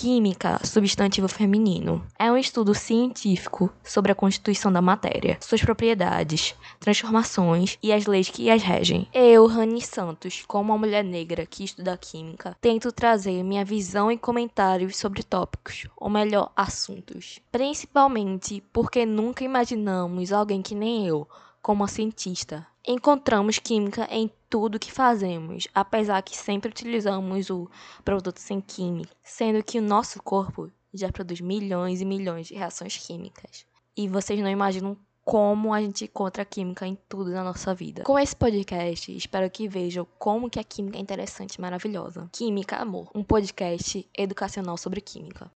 Química, substantivo feminino, é um estudo científico sobre a constituição da matéria, suas propriedades, transformações e as leis que as regem. Eu, Rani Santos, como uma mulher negra que estuda química, tento trazer minha visão e comentários sobre tópicos, ou melhor, assuntos. Principalmente porque nunca imaginamos alguém que nem eu, como uma cientista. Encontramos química em tudo que fazemos, apesar que sempre utilizamos o produto sem química, sendo que o nosso corpo já produz milhões e milhões de reações químicas. E vocês não imaginam como a gente encontra química em tudo na nossa vida. Com esse podcast, espero que vejam como que a química é interessante e maravilhosa. Química Amor, um podcast educacional sobre química.